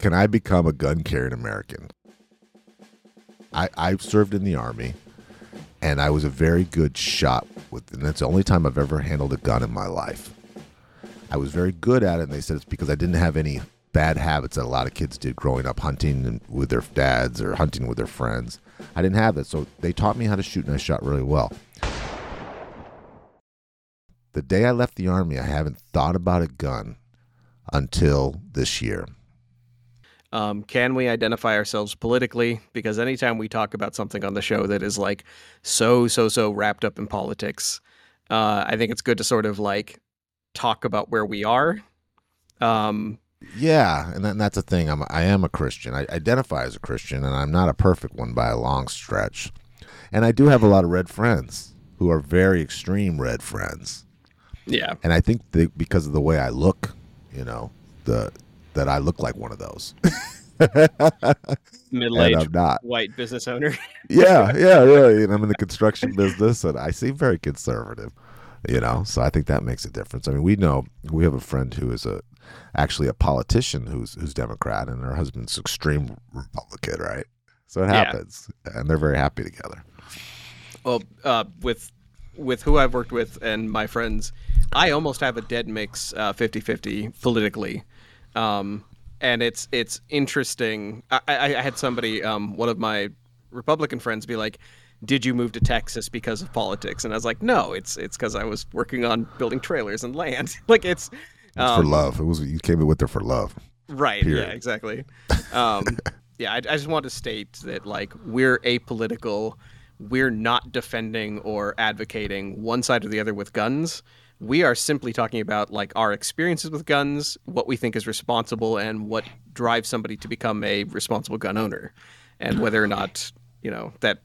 can I become a gun carrying American? I I served in the army, and I was a very good shot with, and that's the only time I've ever handled a gun in my life. I was very good at it, and they said it's because I didn't have any bad habits that a lot of kids did growing up hunting with their dads or hunting with their friends. I didn't have that, so they taught me how to shoot, and I shot really well. The day I left the army, I haven't thought about a gun until this year. Um, can we identify ourselves politically? Because anytime we talk about something on the show that is like so, so, so wrapped up in politics, uh, I think it's good to sort of like talk about where we are. Um, Yeah, and, that, and that's the thing. I'm I am a Christian. I identify as a Christian, and I'm not a perfect one by a long stretch. And I do have a lot of red friends who are very extreme red friends. yeah. And I think because of the way I look, you know, the that I look like one of those. middle-aged I'm not. white business owner. Yeah, yeah, really. And I'm in the construction business, and I seem very conservative. You know, so I think that makes a difference. I mean, we know we have a friend who is a actually a politician who's who's Democrat, and her husband's extreme Republican, right? So it Yeah. happens, and they're very happy together. well, uh, with with who I've worked with and my friends, I almost have a dead mix uh, 50-50 politically. Um, and it's it's interesting. I, I, I had somebody, um, one of my Republican friends, be like, "Did you move to Texas because of politics?" And I was like, "No, it's it's because I was working on building trailers and land. like it's It's um, for love. It was you came in with there for love. Right. Period. Yeah. Exactly. Um, yeah. I, I just want to state that like we're apolitical. We're not defending or advocating one side or the other with guns. We are simply talking about like our experiences with guns, what we think is responsible, and what drives somebody to become a responsible gun owner, and whether or not you know that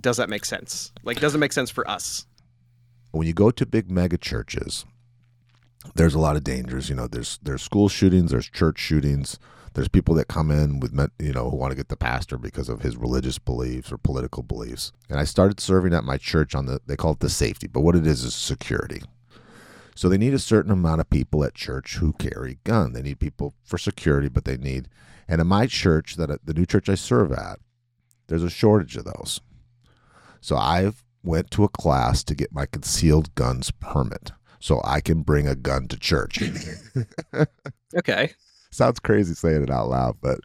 does that make sense. Like, does it make sense for us? when you go to big mega churches, there's a lot of dangers. You know, there's there's school shootings, there's church shootings, there's people that come in with you know who want to get the pastor because of his religious beliefs or political beliefs. And I started serving at my church on the they call it the safety, but what it is is security. So they need a certain amount of people at church who carry gun. They need people for security, but they need and in my church that the new church I serve at, there's a shortage of those. So I've went to a class to get my concealed guns permit so I can bring a gun to church. Okay. Sounds crazy saying it out loud, but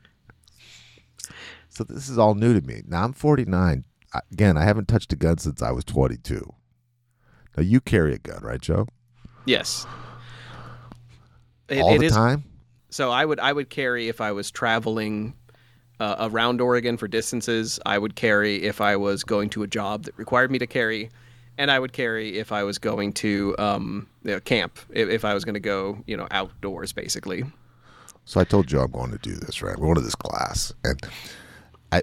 so this is all new to me. Now I'm 49. Again, I haven't touched a gun since I was 22. Now you carry a gun, right, Joe? Yes. It- all it the is- time. So I would I would carry if I was traveling uh, around Oregon for distances. I would carry if I was going to a job that required me to carry, and I would carry if I was going to um, you know, camp. If, if I was going to go, you know, outdoors, basically. So I told Joe I'm going to do this, right? We're going to this class, and I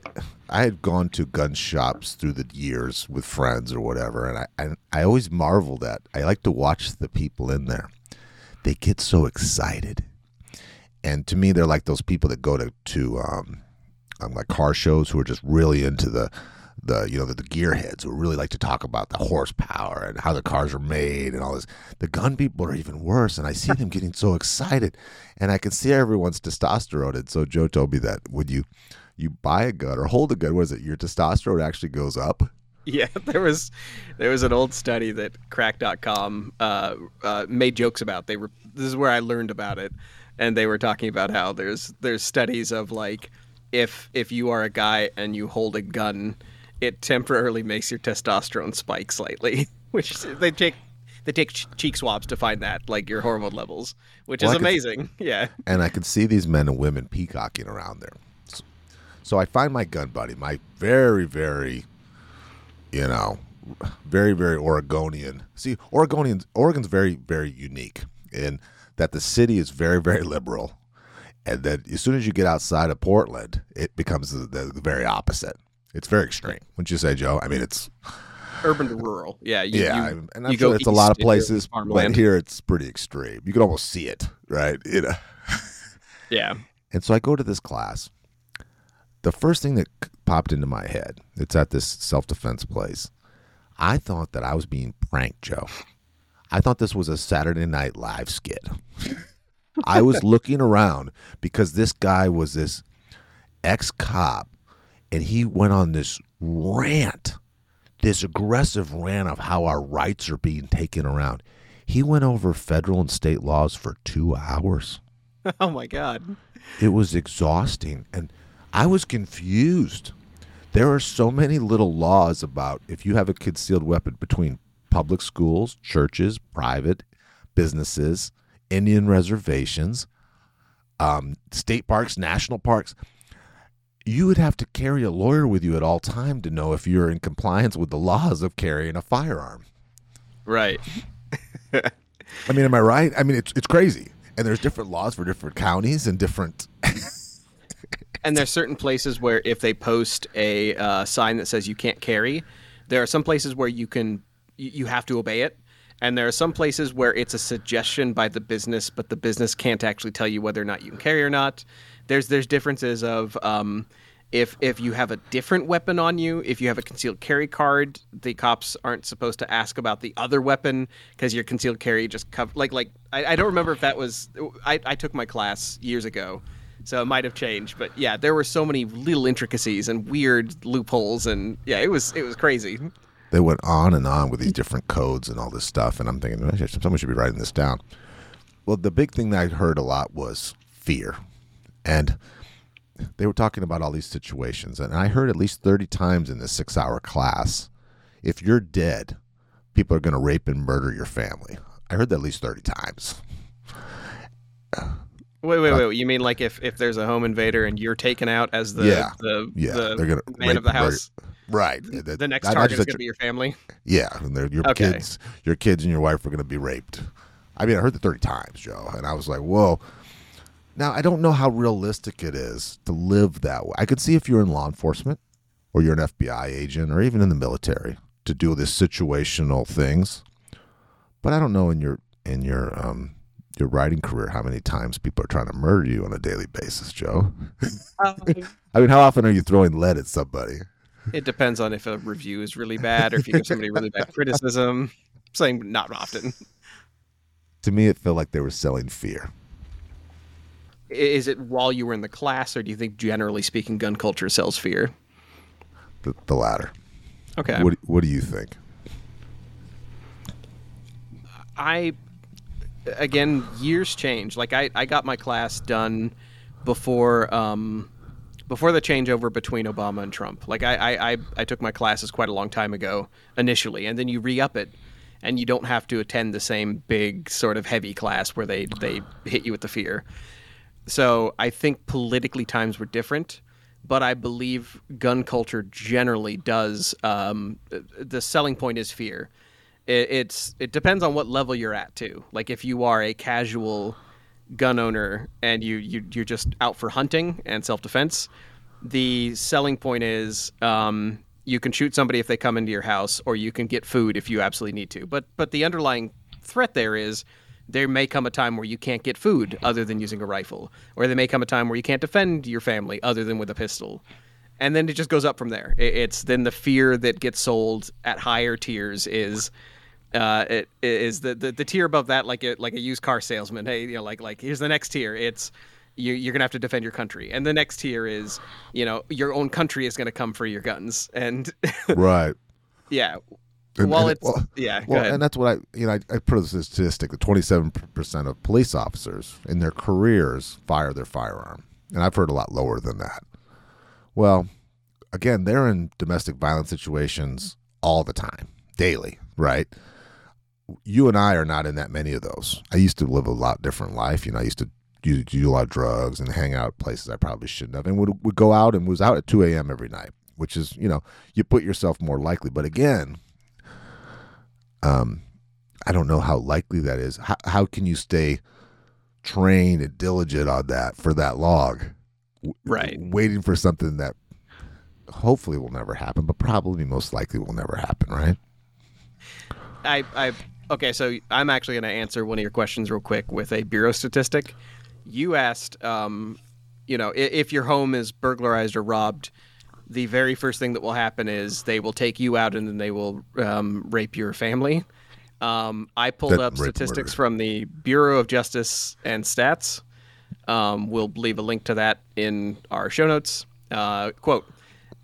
I had gone to gun shops through the years with friends or whatever, and I I always marveled at. I like to watch the people in there. They get so excited, and to me, they're like those people that go to to um, um like car shows who are just really into the. The you know the, the gearheads who really like to talk about the horsepower and how the cars are made and all this. The gun people are even worse, and I see them getting so excited and I can see everyone's testosterone. And so Joe told me that when you you buy a gun or hold a gun, was it your testosterone actually goes up? Yeah, there was there was an old study that Cracked.com uh, uh, made jokes about. They were this is where I learned about it, and they were talking about how there's there's studies of like if if you are a guy and you hold a gun, it temporarily makes your testosterone spike slightly, which they take they take cheek swabs to find that like your hormone levels, which Well, is could- amazing. Yeah. And I can see these men and women peacocking around there. So, I find my gun buddy, my very, very, you know, very, very Oregonian. See, Oregonians, Oregon's very, very unique in that the city is very, very liberal. And then as soon as you get outside of Portland, it becomes the, the, the very opposite. It's very extreme. Wouldn't you say, Joe? I mean, it's Urban to rural. Yeah. You, yeah, you- and I'm sure it's a lot of east and you're in places, but here it's pretty extreme. You can almost see it, right? You know. Yeah. And so I go to this class. The first thing that popped into my head, it's at this self defense place. I thought that I was being pranked, Joe. I thought this was a Saturday Night Live skit. I was looking around because this guy was this ex cop and he went on this rant, this aggressive rant of how our rights are being taken around. He went over federal and state laws for two hours. oh my god. It was exhausting. And I was confused. There are so many little laws about if you have a concealed weapon between public schools, churches, private businesses, Indian reservations, um, state parks, national parks. You would have to carry a lawyer with you at all time to know if you're in compliance with the laws of carrying a firearm. Right. I mean, am I right? I mean, it's it's crazy, and there's different laws for different counties and different. and there's certain places where if they post a uh, sign that says you can't carry, there are some places where you can you, have to obey it, and there are some places where it's a suggestion by the business, but the business can't actually tell you whether or not you can carry or not. There's there's differences of um, if if you have a different weapon on you, if you have a concealed carry card, the cops aren't supposed to ask about the other weapon because your concealed carry just cover like like I, I don't remember if that was I, I took my class years ago, so it might have changed. But yeah, there were so many little intricacies and weird loopholes, and yeah, it was it was crazy. They went on and on with these different codes and all this stuff, and I'm thinking someone should be writing this down. Well, the big thing that I heard a lot was fear, and they were talking about all these situations, and I heard at least 30 times in this six hour class if you're dead, people are going to rape and murder your family. I heard that at least 30 times. Wait, wait, wait! You mean like if, if there's a home invader and you're taken out as the yeah, the, yeah, the they're gonna man of the house, right? The, the next target is gonna be your family. Yeah, and your okay. kids, your kids and your wife are gonna be raped. I mean, I heard the thirty times, Joe, and I was like, whoa. Now, I don't know how realistic it is to live that way. I could see if you're in law enforcement or you're an FBI agent or even in the military to do this situational things. But I don't know in your in your um your writing career how many times people are trying to murder you on a daily basis, Joe. Um, I mean, how often are you throwing lead at somebody? It depends on if a review is really bad or if you give somebody really bad criticism. saying not often. To me, it felt like they were selling fear. Is it while you were in the class, or do you think, generally speaking, gun culture sells fear? The, the latter. Okay. What What do you think? I, again, years change. Like I, I got my class done before um, before the changeover between Obama and Trump. Like I, I, I took my classes quite a long time ago initially, and then you re up it, and you don't have to attend the same big sort of heavy class where they they hit you with the fear. So I think politically times were different, but I believe gun culture generally does. Um, the selling point is fear. It, it's it depends on what level you're at too. Like if you are a casual gun owner and you, you you're just out for hunting and self defense, the selling point is um, you can shoot somebody if they come into your house, or you can get food if you absolutely need to. But but the underlying threat there is there may come a time where you can't get food other than using a rifle, or there may come a time where you can't defend your family other than with a pistol. And then it just goes up from there. It's then the fear that gets sold at higher tiers is uh, it is the, the the tier above that like a like a used car salesman. Hey, you know, like like here's the next tier. It's you, you're gonna have to defend your country, and the next tier is you know your own country is gonna come for your guns, and right, yeah, and, well, and, it's well, yeah. well, and that's what I you know I, I put a statistic that twenty seven percent of police officers in their careers fire their firearm, and I've heard a lot lower than that. Well, again, they're in domestic violence situations all the time, daily, right? You and I are not in that many of those. I used to live a lot different life. You know, I used to do, do a lot of drugs and hang out places I probably shouldn't have, and would would go out and was out at two a.m. every night, which is you know you put yourself more likely. But again, um, I don't know how likely that is. How, how can you stay trained and diligent on that for that log? Right. Waiting for something that hopefully will never happen, but probably most likely will never happen, right? I, I, okay, so I'm actually going to answer one of your questions real quick with a bureau statistic. You asked, um, you know, if, if your home is burglarized or robbed, the very first thing that will happen is they will take you out and then they will um, rape your family. Um, I pulled That up statistics murder. from the Bureau of Justice and Stats. Um, we'll leave a link to that in our show notes. Uh, quote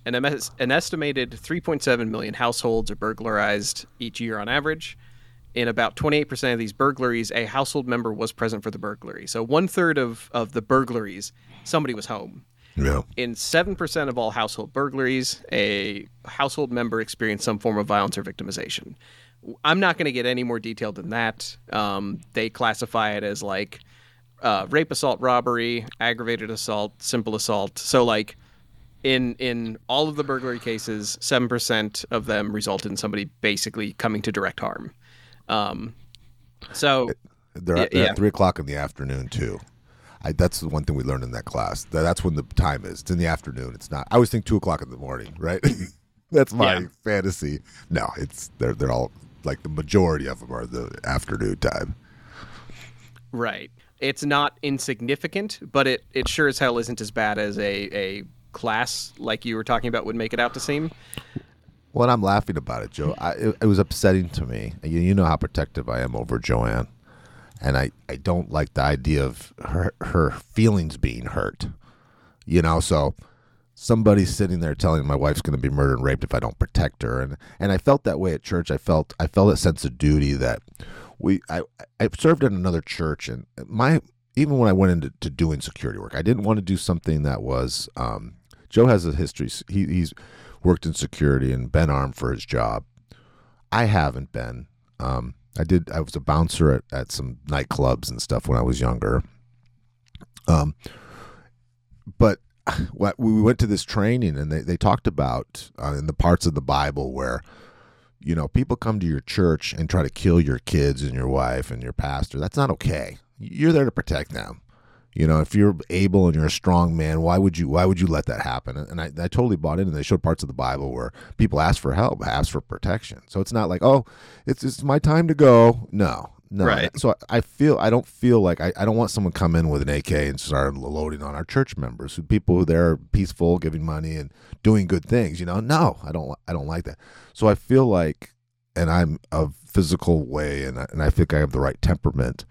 an, em- an estimated 3.7 million households are burglarized each year on average. In about 28% of these burglaries, a household member was present for the burglary. So one third of, of the burglaries, somebody was home. Yeah. In 7% of all household burglaries, a household member experienced some form of violence or victimization. I'm not going to get any more detailed than that. Um, they classify it as like uh, rape, assault, robbery, aggravated assault, simple assault. So, like, in in all of the burglary cases, seven percent of them result in somebody basically coming to direct harm. Um, so They're, at, they're yeah. at three o'clock in the afternoon too. I, that's the one thing we learned in that class. That, that's when the time is. It's in the afternoon. It's not. I always think two o'clock in the morning. Right. that's my Yeah. fantasy. No, it's they're they're all like the majority of them are the afternoon time. Right. It's not insignificant, but it, it sure as hell isn't as bad as a, a class like you were talking about would make it out to seem. Well, I'm laughing about it, Joe. I, it, it was upsetting to me. You, you know how protective I am over Joanne, and I, I don't like the idea of her her feelings being hurt. You know, so somebody's sitting there telling my wife's going to be murdered and raped if I don't protect her, and and I felt that way at church. I felt I felt a sense of duty that we I I served in another church, and my even when I went into to doing security work, I didn't want to do something that was. Um, Joe has a history. He, he's worked in security and been armed for his job. I haven't been. Um, I did. I was a bouncer at, at some nightclubs and stuff when I was younger. Um, but we went to this training and they, they talked about uh, in the parts of the Bible where you know people come to your church and try to kill your kids and your wife and your pastor. That's not okay. You're there to protect them. You know, if you're able and you're a strong man, why would you why would you let that happen? And I, I totally bought in. And they showed parts of the Bible where people ask for help, ask for protection. So it's not like, oh, it's it's my time to go. No, no. Right. So I feel I don't feel like I, I don't want someone come in with an AK and start loading on our church members, who people who they're peaceful, giving money and doing good things. You know, no, I don't I don't like that. So I feel like, and I'm a physical way, and I, and I think I have the right temperament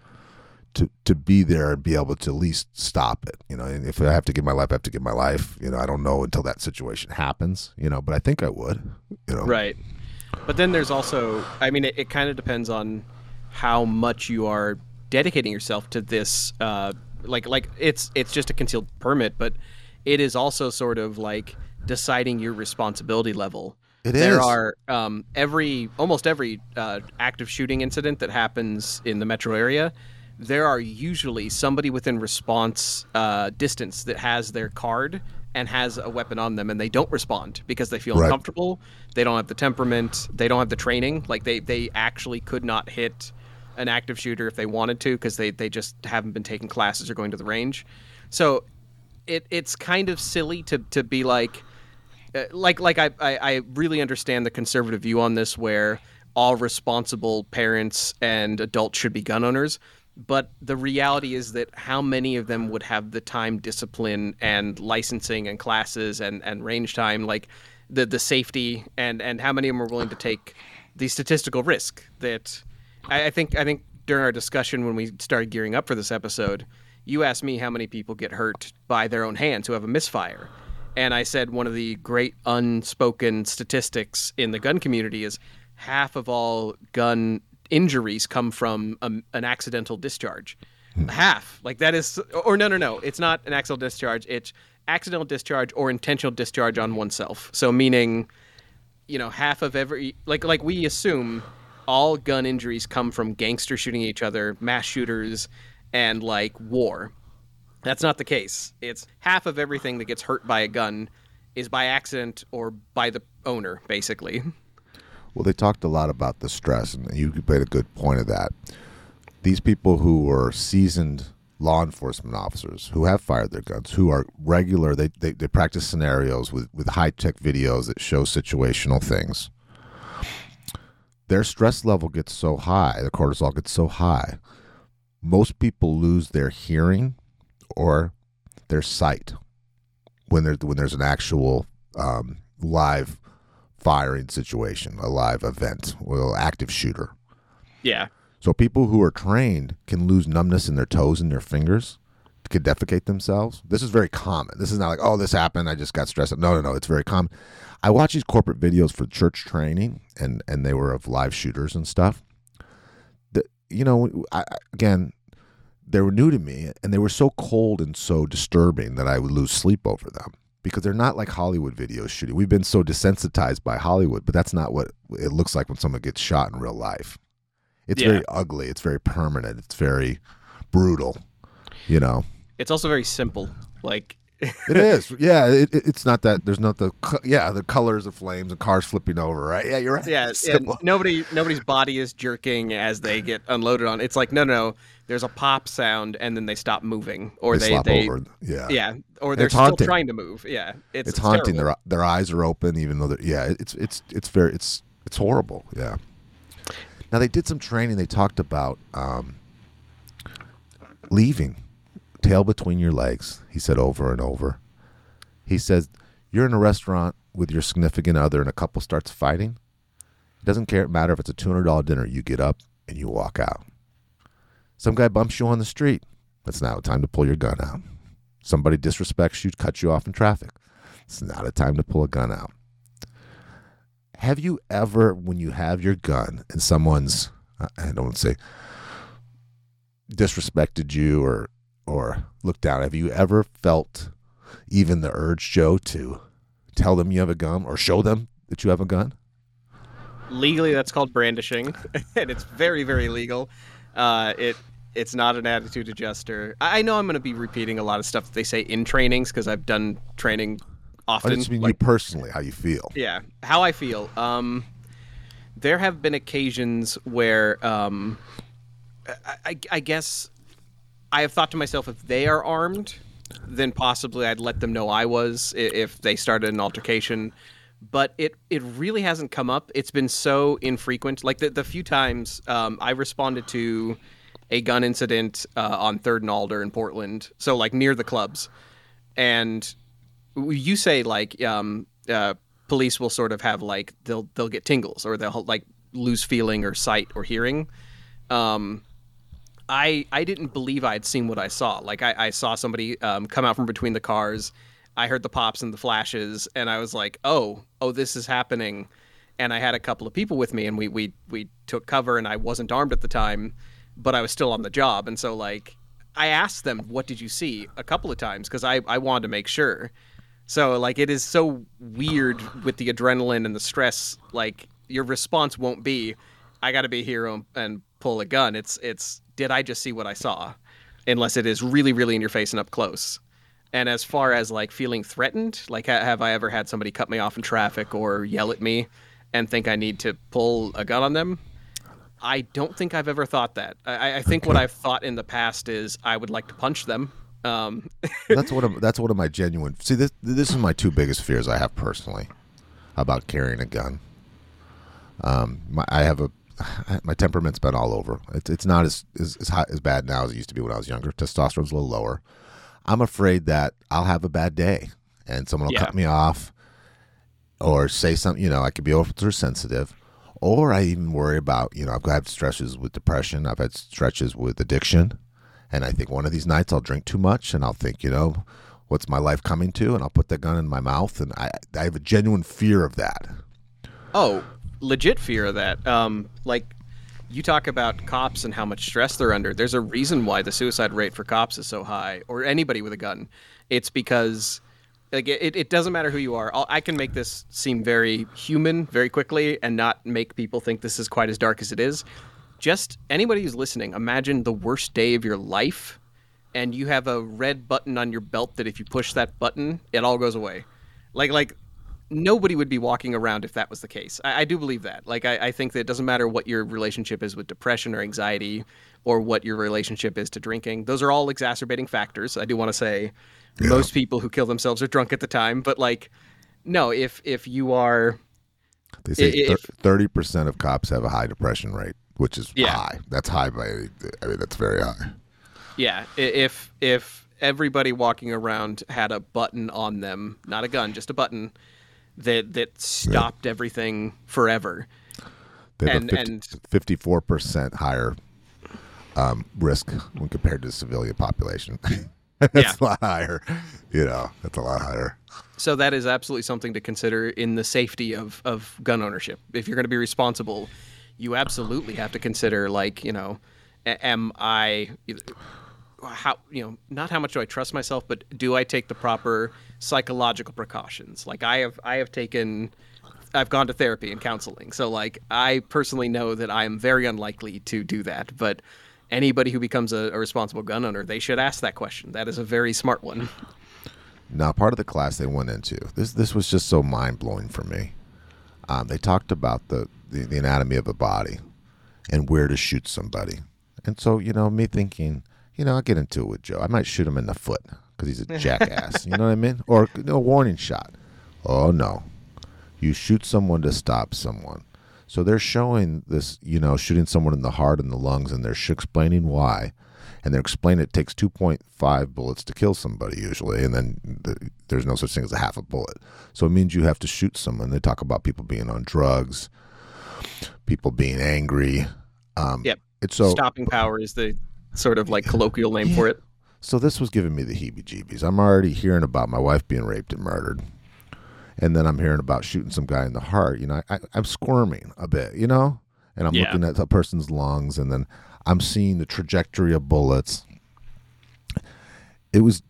to to be there and be able to at least stop it. You know, and if I have to give my life, I have to give my life. You know, I don't know until that situation happens. You know, but I think I would. You know, Right. But then there's also, I mean, it, it kind of depends on how much you are dedicating yourself to this. Uh, like, like it's it's just a concealed permit, but it is also sort of like deciding your responsibility level. It there is. are um, every almost every uh, active shooting incident that happens in the metro area. There are usually somebody within response uh, distance that has their card and has a weapon on them, and they don't respond because they feel Right. uncomfortable. They don't have the temperament. They don't have the training. Like they they actually could not hit an active shooter if they wanted to because they they just haven't been taking classes or going to the range. So it it's kind of silly to to be like uh, like like I, I I really understand the conservative view on this where all responsible parents and adults should be gun owners but the reality is that how many of them would have the time discipline and licensing and classes and and range time like the the safety and and how many of them are willing to take the statistical risk that I, I think I think during our discussion when we started gearing up for this episode you asked me how many people get hurt by their own hands who have a misfire and I said one of the great unspoken statistics in the gun community is half of all gun injuries come from um, an accidental discharge. Half. Like that is or no no no, it's not an accidental discharge, it's accidental discharge or intentional discharge on oneself. So meaning you know, half of every like like we assume all gun injuries come from gangsters shooting each other, mass shooters and like war. That's not the case. It's half of everything that gets hurt by a gun is by accident or by the owner, basically. Well, they talked a lot about the stress, and you made a good point of that. These people who are seasoned law enforcement officers who have fired their guns, who are regular, they, they, they practice scenarios with, with high tech videos that show situational things. Their stress level gets so high, the cortisol gets so high. Most people lose their hearing or their sight when there's when there's an actual um, live firing situation, a live event, well, active shooter. Yeah. So people who are trained can lose numbness in their toes and their fingers, could defecate themselves. This is very common. This is not like, oh, this happened. I just got stressed. Out. No, no, no. It's very common. I watch these corporate videos for church training, and and they were of live shooters and stuff. The, you know, I, again, they were new to me, and they were so cold and so disturbing that I would lose sleep over them because they're not like Hollywood videos shooting. We've been so desensitized by Hollywood, but that's not what it looks like when someone gets shot in real life. It's Yeah. very ugly. It's very permanent. It's very brutal. You know. It's also very simple. Like It is. Yeah. It, it- it's not that. There's not the. co- Yeah. The colors of flames and cars flipping over. Right. Yeah. You're right. yeah, nobody nobody's body is jerking as they get unloaded on. It's like no, no, no. There's a pop sound and then they stop moving, or they, they, they over. Yeah, yeah, or they're still haunting. trying to move. Yeah, it's, It's, haunting. terrible. Their their eyes are open, even though they're. Yeah. It's it's it's very it's it's horrible. Yeah. Now they did some training. They talked about um, leaving, tail between your legs. He said over and over. He says you're in a restaurant with your significant other and a couple starts fighting. It doesn't care matter if it's a two hundred dollar dinner. You get up and you walk out. Some guy bumps you on the street. That's now time to pull your gun out. Somebody disrespects you, cuts you off in traffic. It's not a time to pull a gun out. Have you ever, when you have your gun and someone's, I don't want to say, disrespected you or or look down, have you ever felt even the urge, Joe, to tell them you have a gun or show them that you have a gun? legally that's called brandishing, and it's very very legal. Uh, it it's not an attitude adjuster. I I know I'm going to be repeating a lot of stuff that they say in trainings because I've done training I often. just mean like- you personally, how you feel. Yeah, how I feel. Um, there have been occasions where um, I, I, I guess I have thought to myself, if they are armed, then possibly I'd let them know I was if they started an altercation. But it it really hasn't come up. It's been so infrequent. Like the the few times um, I responded to a gun incident uh, on Third and Alder in Portland, so like near the clubs, and you say like um, uh, police will sort of have like they'll they'll get tingles or they'll like lose feeling or sight or hearing. Um, I I didn't believe I had seen what I saw. Like I, I saw somebody um, come out from between the cars. I heard the pops and the flashes, and I was like, oh oh this is happening. And I had a couple of people with me, and we we we took cover, and I wasn't armed at the time, but I was still on the job, and so like I asked them, what did you see, a couple of times because I I wanted to make sure. So like it is so weird with the adrenaline and the stress. Like your response won't be, "I got to be a hero and pull a gun." It's it's did I just see what I saw? Unless it is really really in your face and up close. And as far as like feeling threatened, like ha- have I ever had somebody cut me off in traffic or yell at me and think I need to pull a gun on them? I don't think I've ever thought that. I, I think what I've thought in the past is I would like to punch them. Um, that's one of that's one of my genuine. See, this this is my two biggest fears I have personally about carrying a gun. Um, my, I have a my temperament's been all over. It's it's not as as as, high, as bad now as it used to be when I was younger. Testosterone's a little lower. I'm afraid that I'll have a bad day and someone will Yeah. cut me off or say something. You know, I could be ultra sensitive. Or I even worry about, you know, I've had stretches with depression. I've had stretches with addiction. And I think one of these nights I'll drink too much and I'll think, you know, what's my life coming to? And I'll put the gun in my mouth. And I, I have a genuine fear of that. Oh, legit fear of that. Um, like you talk about cops and how much stress they're under. There's a reason why the suicide rate for cops is so high, or anybody with a gun. It's because like it, it doesn't matter who you are. I'll, I can make this seem very human very quickly and not make people think this is quite as dark as it is. Just anybody who's listening, imagine the worst day of your life, and you have a red button on your belt that if you push that button, it all goes away. Like like nobody would be walking around if that was the case. I, I do believe that. Like, I, I think that it doesn't matter what your relationship is with depression or anxiety or what your relationship is to drinking. Those are all exacerbating factors. I do want to say most people who kill themselves are drunk at the time, but like, no, if if you are, They say if- thirty percent of cops have a high depression rate, which is Yeah. high. That's high by. I mean, that's very high. yeah, if if everybody walking around had a button on them, not a gun, just a button that that stopped everything forever. They have And- a 54% higher um, risk when compared to the civilian population. Yeah. that's a lot higher. You know, that's a lot higher. So that is absolutely something to consider in the safety of, of gun ownership. If you're going to be responsible, you absolutely have to consider like, you know, am I how you know, not how much do I trust myself, but do I take the proper psychological precautions? Like I have I have taken I've gone to therapy and counseling. So like I personally know that I am very unlikely to do that, but anybody who becomes a, a responsible gun owner, they should ask that question. That is a very smart one. Now, part of the class they went into this this was just so mind blowing for me. Um, they talked about the, the the anatomy of a body and where to shoot somebody, and so you know me thinking, you know, I'll get into it with Joe. I might shoot him in the foot because he's a jackass. you know what I mean? Or you know, a warning shot. Oh no, you shoot someone to stop someone. So they're showing this, you know, shooting someone in the heart and the lungs, and they're explaining why. And they're explaining it takes 2.5 bullets to kill somebody usually, and then the, there's no such thing as a half a bullet. So it means you have to shoot someone. They talk about people being on drugs, people being angry. Um, Yep. It's so Stopping power is the sort of like colloquial name for it. so this was giving me the heebie-jeebies. I'm already hearing about my wife being raped and murdered, and then I'm hearing about shooting some guy in the heart. You know, I, I'm squirming a bit. You know, and I'm Yeah. looking at a person's lungs, and then I'm seeing the trajectory of bullets. It was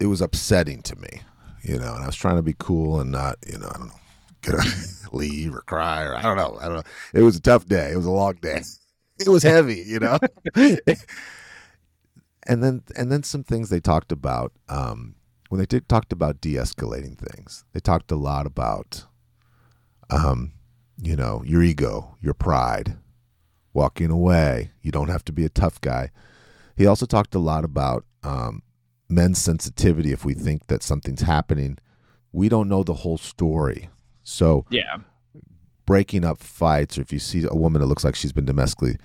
it was upsetting to me, you know, and I was trying to be cool and not, you know, I don't know, get leave or cry or I don't know, I don't know. It was a tough day. It was a long day. It was heavy, you know. and then and then some things they talked about um, when they did talked about de-escalating things. They talked a lot about, um, you know, your ego, your pride, walking away. You don't have to be a tough guy. He also talked a lot about um, men's sensitivity. If we think that something's happening, we don't know the whole story. So Yeah. Breaking up fights, or if you see a woman that looks like she's been domestically,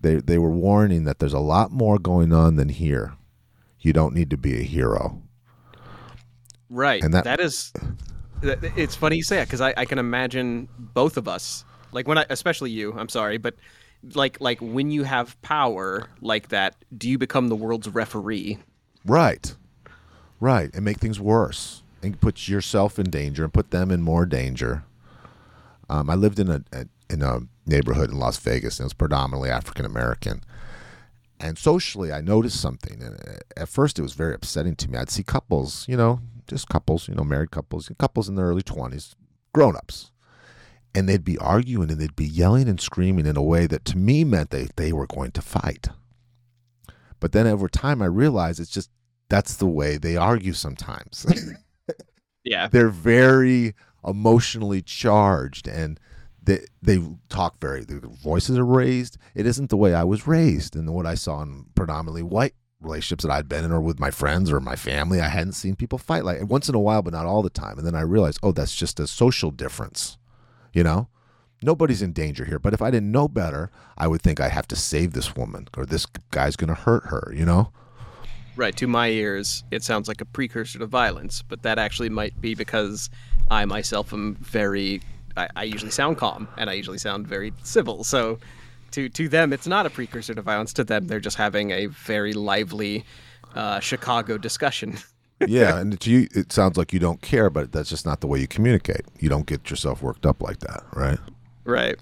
they they were warning that there's a lot more going on than here. You don't need to be a hero. Right. And that- that is. It's funny you say that because I, I can imagine both of us, like when I, especially you. I'm sorry, but like like when you have power like that, do you become the world's referee? Right. Right. And make things worse. And put yourself in danger and put them in more danger. Um, I lived in a, a in a neighborhood in Las Vegas and it was predominantly African American. And socially, I noticed something. And uh, at first, it was very upsetting to me. I'd see couples, you know, just couples, you know, married couples, couples in their early 20s, grown ups. And they'd be arguing and they'd be yelling and screaming in a way that to me meant they, they were going to fight. But then over time, I realized it's just that's the way they argue sometimes. Yeah. They're very emotionally charged and they, they talk very, their voices are raised. It isn't the way I was raised and what I saw in predominantly white relationships that I'd been in or with my friends or my family. I hadn't seen people fight like once in a while, but not all the time. And then I realized, oh, that's just a social difference, you know? Nobody's in danger here. But if I didn't know better, I would think I have to save this woman or this guy's going to hurt her, you know? Right. To my ears, it sounds like a precursor to violence, but that actually might be because I myself am very. I, I usually sound calm, and I usually sound very civil. So, to to them, it's not a precursor to violence. To them, they're just having a very lively uh, Chicago discussion. yeah, and to you, it sounds like you don't care, but that's just not the way you communicate. You don't get yourself worked up like that, right? right.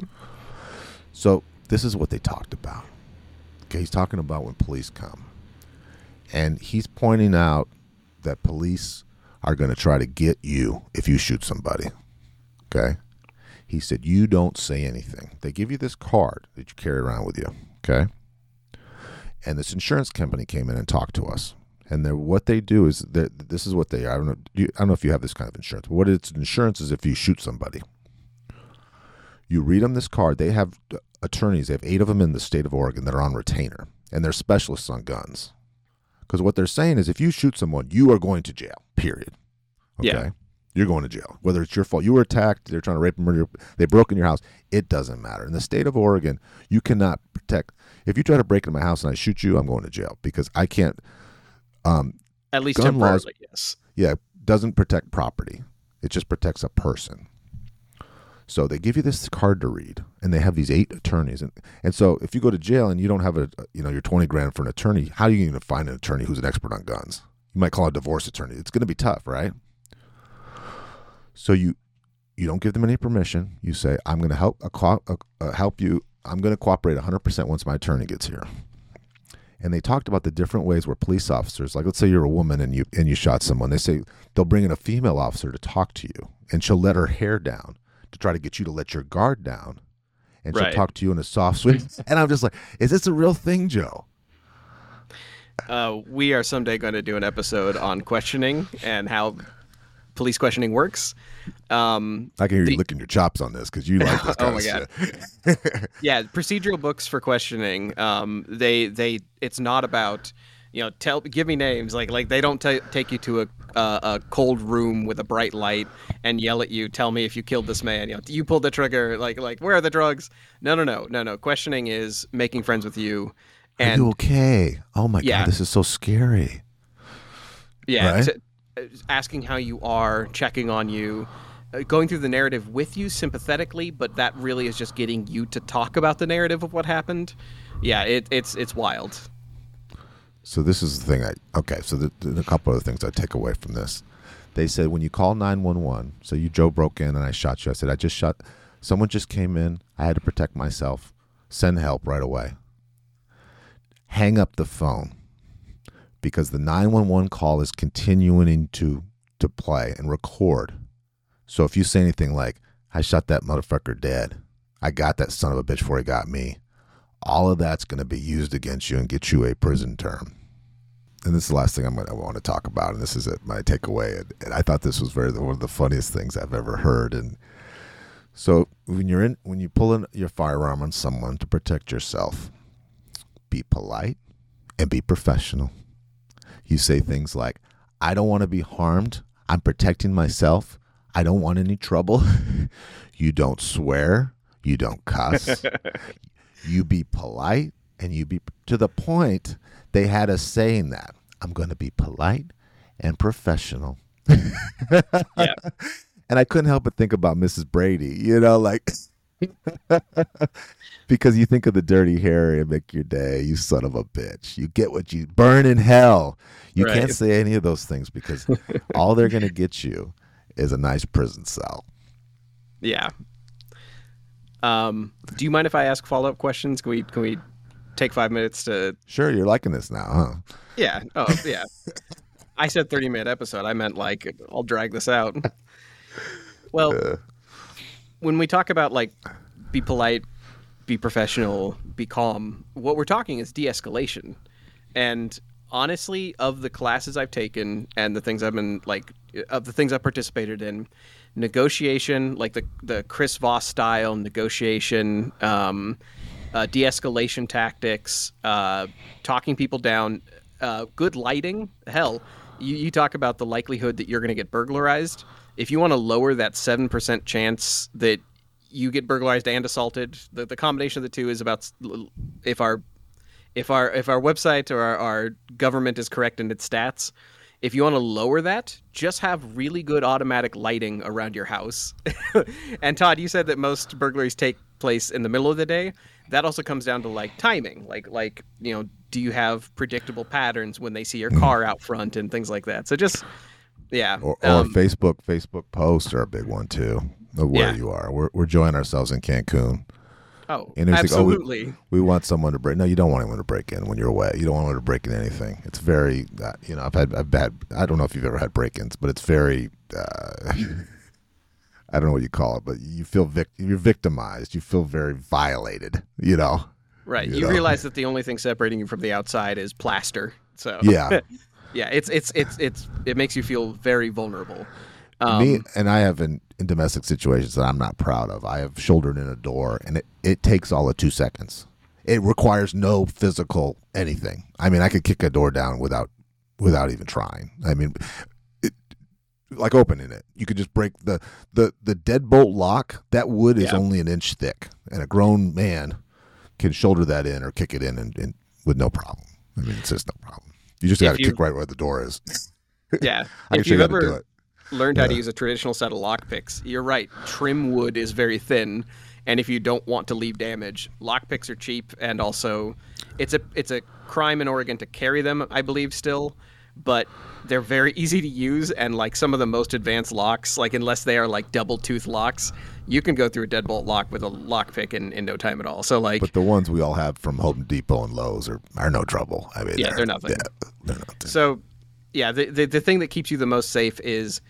So this is what they talked about. Okay, he's talking about when police come, and he's pointing out that police are going to try to get you if you shoot somebody. Okay, he said you don't say anything. They give you this card that you carry around with you. Okay, and this insurance company came in and talked to us. And what they do is that this is what they. I don't know. You, I don't know if you have this kind of insurance. But what it's insurance is if you shoot somebody, you read them this card. They have attorneys. They have eight of them in the state of Oregon that are on retainer, and they're specialists on guns. Because what they're saying is, if you shoot someone, you are going to jail. Period. Okay. Yeah. You're going to jail. Whether it's your fault, you were attacked, they're trying to rape and murder, they broke in your house. It doesn't matter. In the state of Oregon, you cannot protect. If you try to break into my house and I shoot you, I'm going to jail because I can't. Um, At least Gun laws- temporarily, yes. yeah, doesn't protect property. It just protects a person. So they give you this card to read, and they have these eight attorneys, and and so if you go to jail and you don't have a you know your twenty grand for an attorney, how are you going to find an attorney who's an expert on guns? You might call a divorce attorney. It's going to be tough, right? So you you don't give them any permission. You say, "I'm going to help a uh, help you. I'm going to cooperate 100 percent once my attorney gets here." And they talked about the different ways where police officers, like let's say you're a woman and you and you shot someone, they say they'll bring in a female officer to talk to you, and she'll let her hair down to try to get you to let your guard down, and she'll Right. talk to you in a soft, sweet. and I'm just like, is this a real thing, Joe? Uh, we are someday going to do an episode on questioning and how police questioning works. Um, I can hear The- you licking your chops on this because you like this Oh my of God. shit. yeah, procedural books for questioning. Um, they they it's not about you know tell give me names like like they don't ta take you to a uh, a cold room with a bright light and yell at you tell me if you killed this man you know you pulled the trigger like like where are the drugs no no no no no questioning is making friends with you Are and you okay? Oh my Yeah. god, this is so scary. Yeah, Right? t- uh, asking how you are, checking on you, uh, going through the narrative with you sympathetically, but that really is just getting you to talk about the narrative of what happened. Yeah, it, it's it's wild. So this is the thing. I okay. So the, the, a couple of things I take away from this. They said when you call nine one one. So you Joe broke in and I shot you. I said I just shot. Someone just came in. I had to protect myself. Send help right away. Hang up the phone because the nine one one call is continuing to to play and record. So if you say anything like I shot that motherfucker dead, I got that son of a bitch before he got me all of that's going to be used against you and get you a prison term. And this is the last thing I'm going to want to talk about, and this is it, my takeaway. And, and I thought this was very one of the funniest things I've ever heard. And so when you're in, when you pull in your firearm on someone to protect yourself, be polite and be professional. You say things like, "I don't want to be harmed. I'm protecting myself. I don't want any trouble." you don't swear. You don't cuss you be polite and you be to the point they had us saying that i'm going to be polite and professional Yeah. and i couldn't help but think about mrs brady you know like because you think of the dirty harry and make your day you son of a bitch you get what you burn in hell you Right. can't say any of those things because all they're going to get you is a nice prison cell Yeah. Um, do you mind if I ask follow up questions? Can we can we take five minutes to? sure you're liking this now huh Yeah. Oh yeah. I said thirty minute episode. I meant like I'll drag this out. Well, Uh, when we talk about like be polite, be professional, be calm, what we're talking is de-escalation. And honestly, of the classes I've taken and the things I've been like of the things I've participated in, negotiation, like the the Chris Voss style negotiation, um, uh, de-escalation tactics, uh, talking people down, uh, good lighting. Hell, you, you talk about the likelihood that you're going to get burglarized. If you want to lower that seven percent chance that you get burglarized and assaulted, the, the combination of the two is about if our if our if our website or our, our government is correct in its stats. If you want to lower that, just have really good automatic lighting around your house. and Todd, you said that most burglaries take place in the middle of the day. That also comes down to like timing, like like you know, do you have predictable patterns when they see your car out front and things like that. So just yeah, or, or um, Facebook Facebook posts are a big one too of where Yeah. you are. We're we're enjoying ourselves in Cancun. Oh, And it's like, oh, we- absolutely. We want someone to break. No, you don't want anyone to break in when you're away. You don't want anyone to break in anything. It's very, uh, you know, I've had, I've had, I don't know if you've ever had break-ins, but it's very, uh, I don't know what you call it, but you feel vic- you're victimized. You feel very violated. You know. Right. you You, know? realize that the only thing separating you from the outside is plaster. So Yeah. yeah, it's it's it's it's it makes you feel very vulnerable. Um, Me and I have in, domestic situations that I'm not proud of. I have shouldered in a door, and it, it takes all of two seconds. It requires no physical anything. I mean, I could kick a door down without without even trying. I mean, it, like opening it, you could just break the the the deadbolt lock. That wood is Yeah. only an inch thick, and a grown man can shoulder that in or kick it in and, and with no problem. I mean, it's just no problem. You just got to kick right where the door is. yeah. I can if show you've you how to do it. Learned how to use a traditional set of lockpicks, you're right. Trim wood is very thin, and if you don't want to leave damage, lockpicks are cheap, and also, it's a it's a crime in Oregon to carry them. I believe still, but they're very easy to use, and like some of the most advanced locks, like unless they are like double tooth locks, you can go through a deadbolt lock with a lockpick in, in no time at all. So like, But the ones we all have from Home Depot and Lowe's are, are no trouble. I mean, Yeah, they're nothing. Yeah, they're nothing. So, yeah, the, the the thing that keeps you the most safe is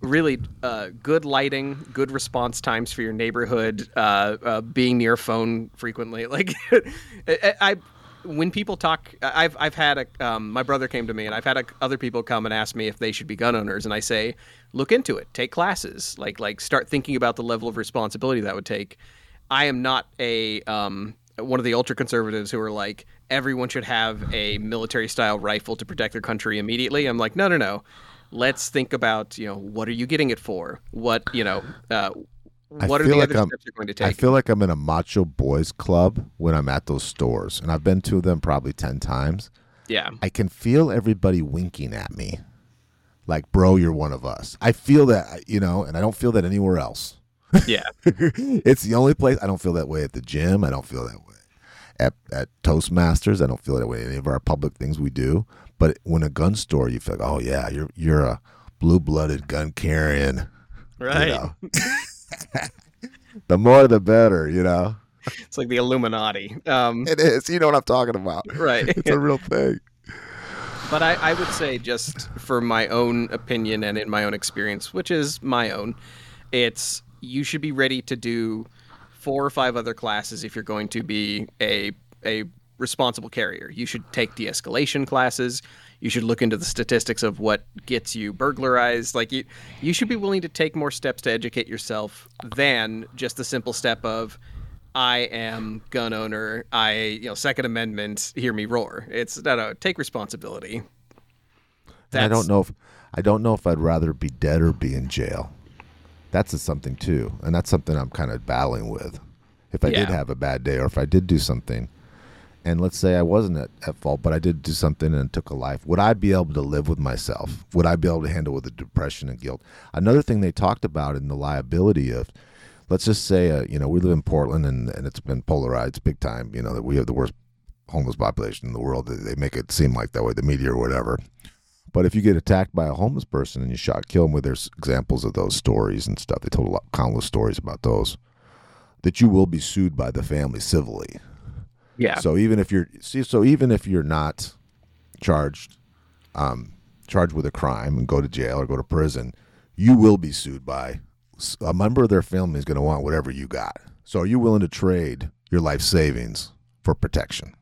really uh, good lighting, good response times for your neighborhood, uh, uh, being near a phone frequently. Like, I, I when people talk, I've I've had a um, my brother came to me and I've had a, other people come and ask me if they should be gun owners, and I say, look into it, take classes, like like start thinking about the level of responsibility that would take. I am not a um, one of the ultra conservatives who are like everyone should have a military style rifle to protect their country immediately. I'm like, no, no, no. Let's think about you know what are you getting it for? What you know, uh, I what are feel the like other I'm- steps you're going to take? I feel like I'm in a macho boys club when I'm at those stores, and I've been to them probably ten times. yeah, I can feel everybody winking at me, like, "Bro, you're one of us." I feel that, you know, and I don't feel that anywhere else. yeah, it's the only place I don't feel that way at the gym. I don't feel that way at at Toastmasters. I don't feel that way at any of our public things we do. But when a gun store, you feel like, oh yeah, you're you're a blue blooded gun carrying. you right. know. the more the better, you know. It's like the Illuminati. Um, It is. You know what I'm talking about. right. It's a real thing. But I, I would say, just for my own opinion and in my own experience, which is my own, it's you should be ready to do four or five other classes if you're going to be a a responsible carrier. You should take de-escalation classes. You should look into the statistics of what gets you burglarized. Like you, you should be willing to take more steps to educate yourself than just the simple step of I am gun owner. I, you know, Second Amendment, hear me roar. It's no, no, take responsibility. And I don't know if I don't know if I'd rather be dead or be in jail. That's a something too, and that's something I'm kind of battling with. If I did have a bad day, or if I did do something, and let's say I wasn't at, at fault, but I did do something and took a life, would I be able to live with myself? Would I be able to handle with the depression and guilt? Another thing they talked about in the liability of, let's just say, uh, you know, we live in Portland and, and it's been polarized big time. You know that we have the worst homeless population in the world. They- make it seem like that way, the media or whatever. But if you get attacked by a homeless person and you shot, kill them, with there's examples of those stories and stuff. They told a lot, countless stories about those. That you will be sued by the family civilly. Yeah. So even if you're see, so even if you're not charged, um, charged with a crime and go to jail or go to prison, you will be sued by a member of their family is going to want whatever you got. So are you willing to trade your life savings for protection?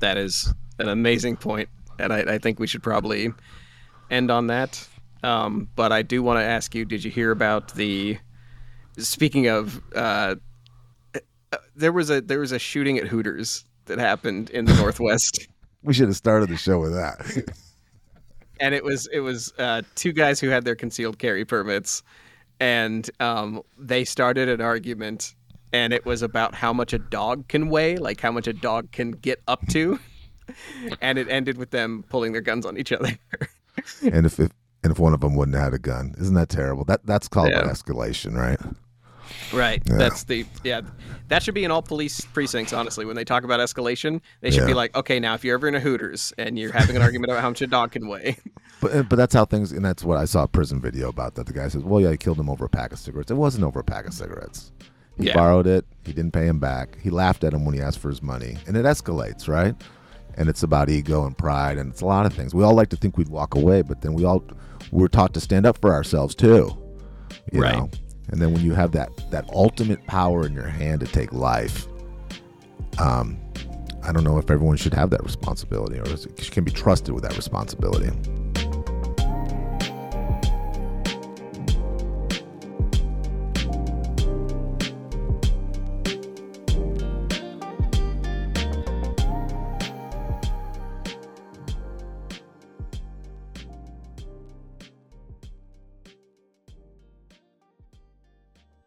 That is an amazing point, and I, I think we should probably end on that. Um, but I do want to ask you: Did you hear about the? Speaking of, uh, uh, there was a there was a shooting at Hooters that happened in the Northwest, We should have started the show with that. and it was it was uh, two guys who had their concealed carry permits, and um, they started an argument, and it was about how much a dog can weigh, like how much a dog can get up to, and it ended with them pulling their guns on each other. and if, if and if one of them wouldn't have had a gun, isn't that terrible? That that's called Yeah. escalation, right? Right. Yeah. That's the yeah. That should be in all police precincts. Honestly, when they talk about escalation, they should be like, okay, now if you're ever in a Hooters and you're having an argument about how much a dog can weigh, But but that's how things, and that's what I saw a prison video about that. The guy says, "Well, yeah, he killed him over a pack of cigarettes. It wasn't over a pack of cigarettes. He Yeah. borrowed it. He didn't pay him back. He laughed at him when he asked for his money, and it escalates, right? And it's about ego and pride, and it's a lot of things. We all like to think we'd walk away, but then we all we're taught to stand up for ourselves too, you Right. know. And then when you have that that ultimate power in your hand to take life, um, I don't know if everyone should have that responsibility or can be trusted with that responsibility.